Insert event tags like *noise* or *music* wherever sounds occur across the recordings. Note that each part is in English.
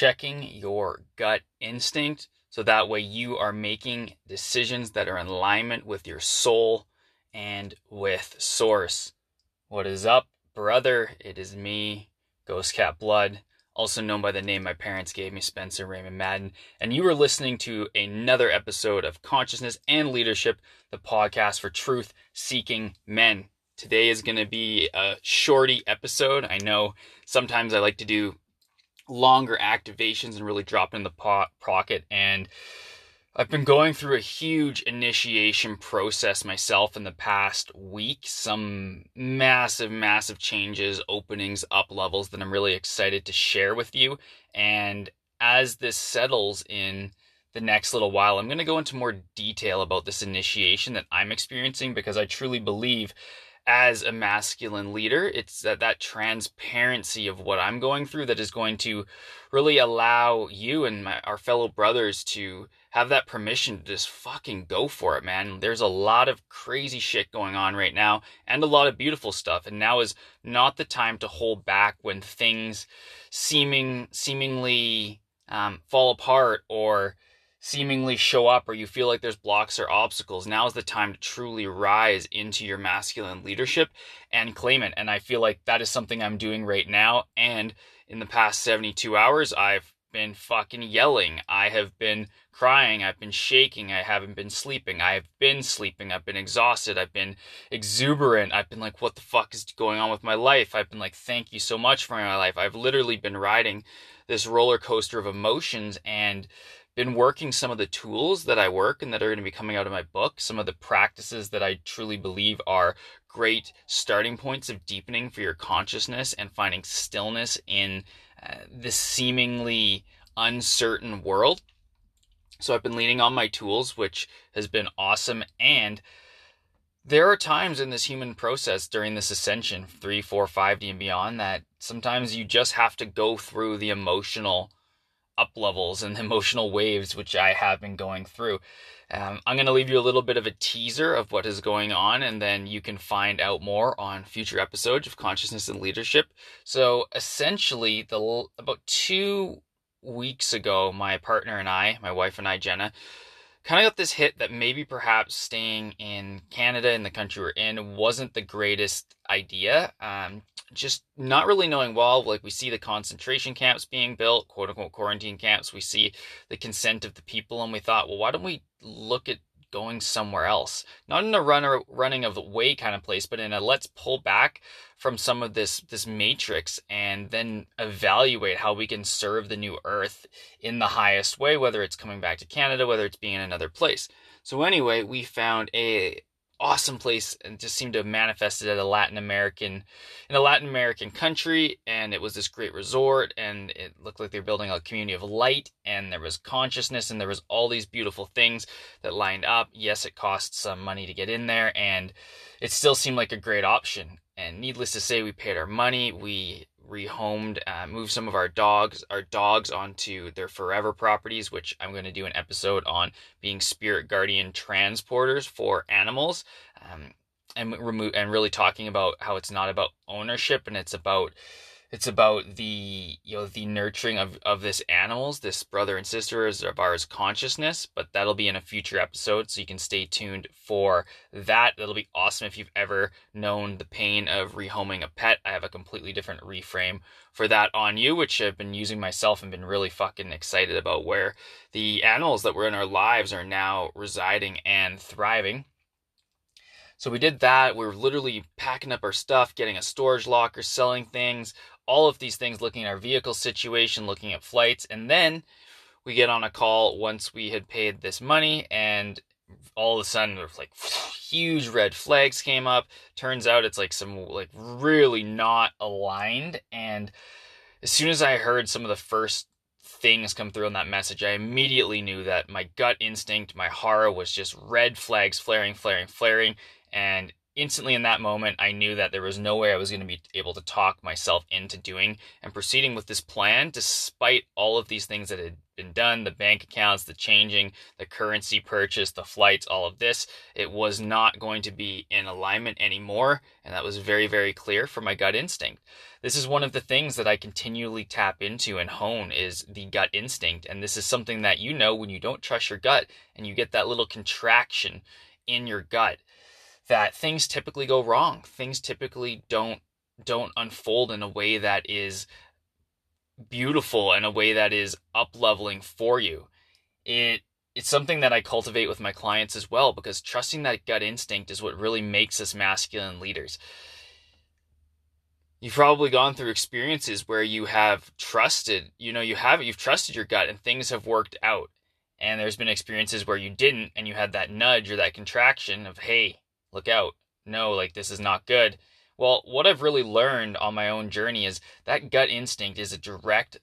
checking your gut instinct so that way you are making decisions that are in alignment with your soul and with source. What is up, brother? It is me, Ghost Cat Blood, also known by the name my parents gave me, Spencer Raymond Madden. And you are listening to another episode of Consciousness and Leadership, the podcast for truth seeking men. Today is going to be a shorty episode. I know sometimes I like to do longer activations and really drop in the po- pocket. And I've been going through a huge initiation process myself in the past week. Some massive, massive changes, openings, up levels that I'm really excited to share with you. And as this settles in the next little while, I'm going to go into more detail about this initiation that I'm experiencing because I truly believe as a masculine leader. It's that, that transparency of what I'm going through that is going to really allow you and my, our fellow brothers to have that permission to just fucking go for it, man. There's a lot of crazy shit going on right now and a lot of beautiful stuff. And now is not the time to hold back when things seeming seemingly um, fall apart or seemingly show up or you feel like there's blocks or obstacles, now is the time to truly rise into your masculine leadership and claim it. And I feel like that is something I'm doing right now. And in the past 72 hours, I've been fucking yelling. I have been crying. I've been shaking. I haven't been sleeping. I have been sleeping. I've been exhausted. I've been exuberant. I've been like, what the fuck is going on with my life? I've been like, thank you so much for my life. I've literally been riding this roller coaster of emotions and been working some of the tools that I work and that are going to be coming out of my book, some of the practices that I truly believe are great starting points of deepening for your consciousness and finding stillness in uh, this seemingly uncertain world. So I've been leaning on my tools, which has been awesome. And there are times in this human process during this ascension, three, four, five D and beyond, that sometimes you just have to go through the emotional up levels and *laughs* emotional waves, which I have been going through. Um, I'm going to leave you a little bit of a teaser of what is going on, and then you can find out more on future episodes of Consciousness and Leadership. So, essentially, the about two weeks ago, my partner and I, my wife and I, Jenna, kind of got this hit that maybe perhaps staying in Canada in the country we're in wasn't the greatest idea. Um, just not really knowing well. Like we see the concentration camps being built, quote unquote quarantine camps. We see the consent of the people, and we thought, well, why don't we look at going somewhere else? Not in a runner running of the way kind of place, but in a let's pull back from some of this this matrix and then evaluate how we can serve the new earth in the highest way, whether it's coming back to Canada, whether it's being in another place. So anyway, we found a awesome place and just seemed to have manifested at a Latin American in a Latin American country and it was this great resort and it looked like they were building a community of light and there was consciousness and there was all these beautiful things that lined up. Yes, it cost some money to get in there and it still seemed like a great option. And needless to say, we paid our money. We rehomed, uh, moved some of our dogs, our dogs onto their forever properties, which I'm going to do an episode on being spirit guardian transporters for animals, um, and remove and really talking about how it's not about ownership and it's about it's about the you know the nurturing of of this animals this brother and sister of ours consciousness but that'll be in a future episode so you can stay tuned for that. That'll be awesome if you've ever known the pain of rehoming a pet. I have a completely different reframe for that on you which i've been using myself and been really fucking excited about where the animals that were in our lives are now residing and thriving so we did that. We were literally packing up our stuff, getting a storage locker, selling things, all of these things, looking at our vehicle situation, looking at flights, and then we get on a call once we had paid this money, and all of a sudden there's like huge red flags came up. Turns out it's like some like really not aligned, and as soon as I heard some of the first things come through on that message, I immediately knew that my gut instinct, my hara was just red flags flaring, flaring, flaring, and instantly in that moment, I knew that there was no way I was going to be able to talk myself into doing and proceeding with this plan, despite all of these things that had been done the bank accounts, the changing, the currency purchase, the flights, all of this. It was not going to be in alignment anymore. And that was very, very clear from my gut instinct. This is one of the things that I continually tap into and hone is the gut instinct. And this is something that you know when you don't trust your gut and you get that little contraction in your gut that things typically go wrong. Things typically don't don't unfold in a way that is beautiful in a way that is up leveling for you. It it's something that I cultivate with my clients as well because trusting that gut instinct is what really makes us masculine leaders. You've probably gone through experiences where you have trusted, you know, you have you've trusted your gut and things have worked out. And there's been experiences where you didn't and you had that nudge or that contraction of, "Hey, look out. No, like this is not good." Well, what I've really learned on my own journey is that gut instinct is a direct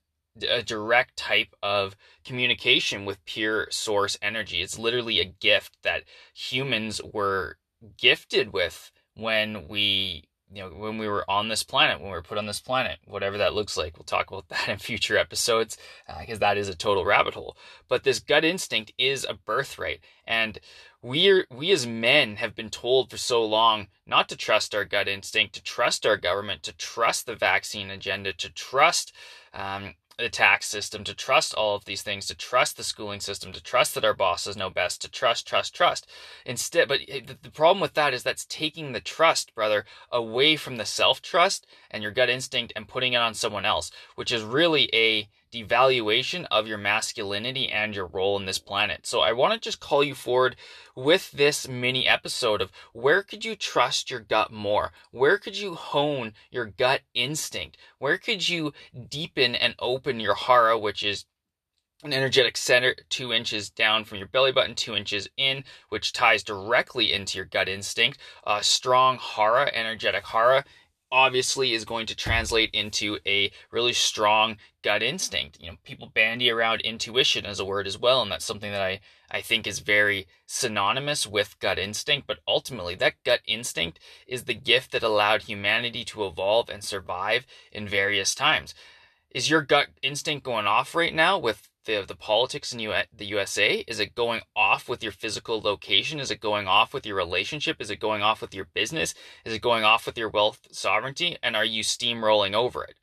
a direct type of communication with pure source energy. It's literally a gift that humans were gifted with when we you know when we were on this planet when we were put on this planet whatever that looks like we'll talk about *laughs* that in future episodes because uh, that is a total rabbit hole but this gut instinct is a birthright and we we as men have been told for so long not to trust our gut instinct, to trust our government, to trust the vaccine agenda, to trust um, the tax system, to trust all of these things, to trust the schooling system, to trust that our bosses know best, to trust, trust, trust. Instead, but the problem with that is that's taking the trust, brother, away from the self trust and your gut instinct and putting it on someone else, which is really a devaluation of your masculinity and your role in this planet. So I want to just call you forward with this mini episode of where could you trust your gut more? Where could you hone your gut instinct? Where could you deepen and open your hara, which is an energetic center two inches down from your belly button, two inches in, which ties directly into your gut instinct. A strong hara, energetic hara, obviously is going to translate into a really strong gut instinct. You know, people bandy around intuition as a word as well, and that's something that I, I think is very synonymous with gut instinct. But ultimately, that gut instinct is the gift that allowed humanity to evolve and survive in various times. Is your gut instinct going off right now with the the politics in U- the USA? Is it going off with your physical location? Is it going off with your relationship? Is it going off with your business? Is it going off with your wealth sovereignty? And are you steamrolling over it?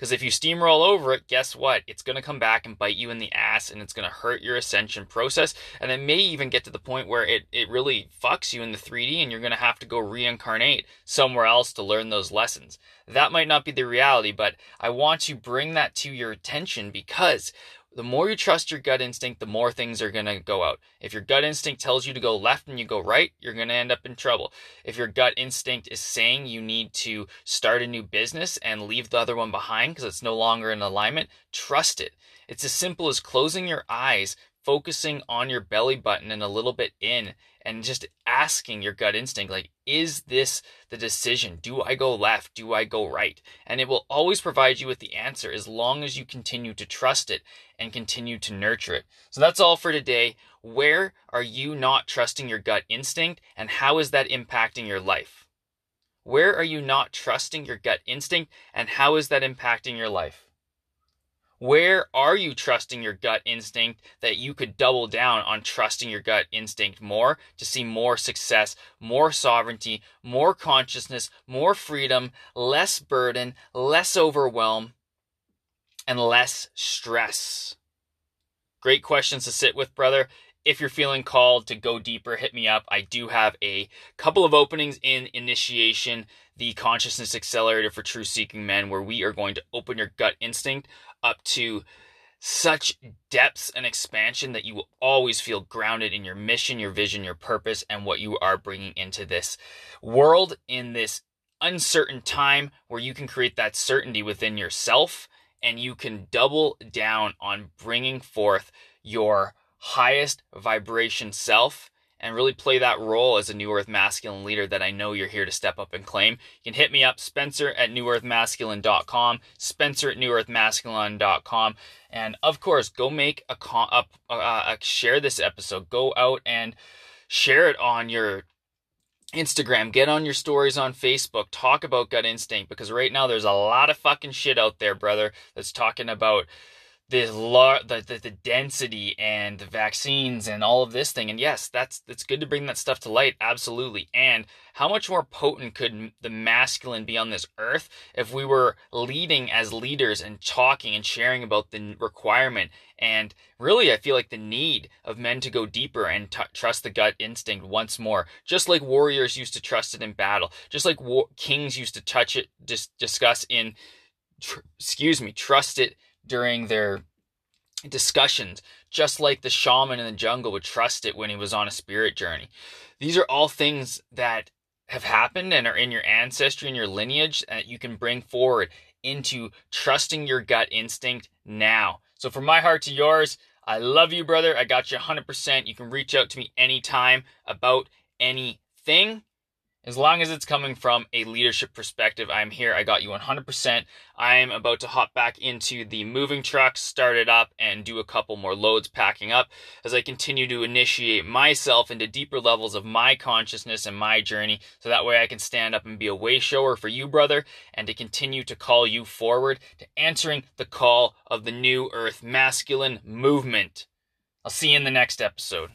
Because if you steamroll over it, guess what? It's going to come back and bite you in the ass and it's going to hurt your ascension process. And it may even get to the point where it, it really fucks you in the 3D and you're going to have to go reincarnate somewhere else to learn those lessons. That might not be the reality, but I want to bring that to your attention because the more you trust your gut instinct, the more things are going to go out. If your gut instinct tells you to go left and you go right, you're going to end up in trouble. If your gut instinct is saying you need to start a new business and leave the other one behind because it's no longer in alignment, trust it. It's as simple as closing your eyes, focusing on your belly button and a little bit in and just asking your gut instinct like is this the decision? Do i go left? Do i go right? And it will always provide you with the answer as long as you continue to trust it and continue to nurture it. So that's all for today. Where are you not trusting your gut instinct and how is that impacting your life? Where are you not trusting your gut instinct and how is that impacting your life where are you trusting your gut instinct that you could double down on trusting your gut instinct more to see more success, more sovereignty, more consciousness, more freedom, less burden, less overwhelm, and less stress? Great questions to sit with, brother if you're feeling called to go deeper, hit me up. I do have a couple of openings in initiation, the consciousness accelerator for true seeking men, where we are going to open your gut instinct up to such depths and expansion that you will always feel grounded in your mission, your vision, your purpose, and what you are bringing into this world in this uncertain time where you can create that certainty within yourself and you can double down on bringing forth your highest vibration self and really play that role as a New Earth Masculine leader that I know you're here to step up and claim. You can hit me up, Spencer at newearthmasculine.com, Spencer at newearthmasculine.com. And of course, go make a, con- a share this episode. Go out and share it on your Instagram, get on your stories on Facebook, talk about gut instinct because right now there's a lot of fucking shit out there, brother, that's talking about the, lar- the, the the density and the vaccines and all of this thing. And yes, that's that's good to bring that stuff to light, absolutely. And how much more potent could the masculine be on this earth if we were leading as leaders and talking and sharing about the requirement and really I feel like the need of men to go deeper and t- trust the gut instinct once more, just like warriors used to trust it in battle, just like war- kings used to touch it, dis- discuss in, tr- excuse me, trust it during their discussions, just like the shaman in the jungle would trust it when he was on a spirit journey. These are all things that have happened and are in your ancestry and your lineage that you can bring forward into trusting your gut instinct now. So, from my heart to yours, I love you, brother. I got you 100%. You can reach out to me anytime about anything. As long as it's coming from a leadership perspective, I'm here. I got you 100%. I'm about to hop back into the moving truck, start it up, and do a couple more loads packing up as I continue to initiate myself into deeper levels of my consciousness and my journey. So that way I can stand up and be a way shower for you, brother, and to continue to call you forward to answering the call of the new earth masculine movement. I'll see you in the next episode.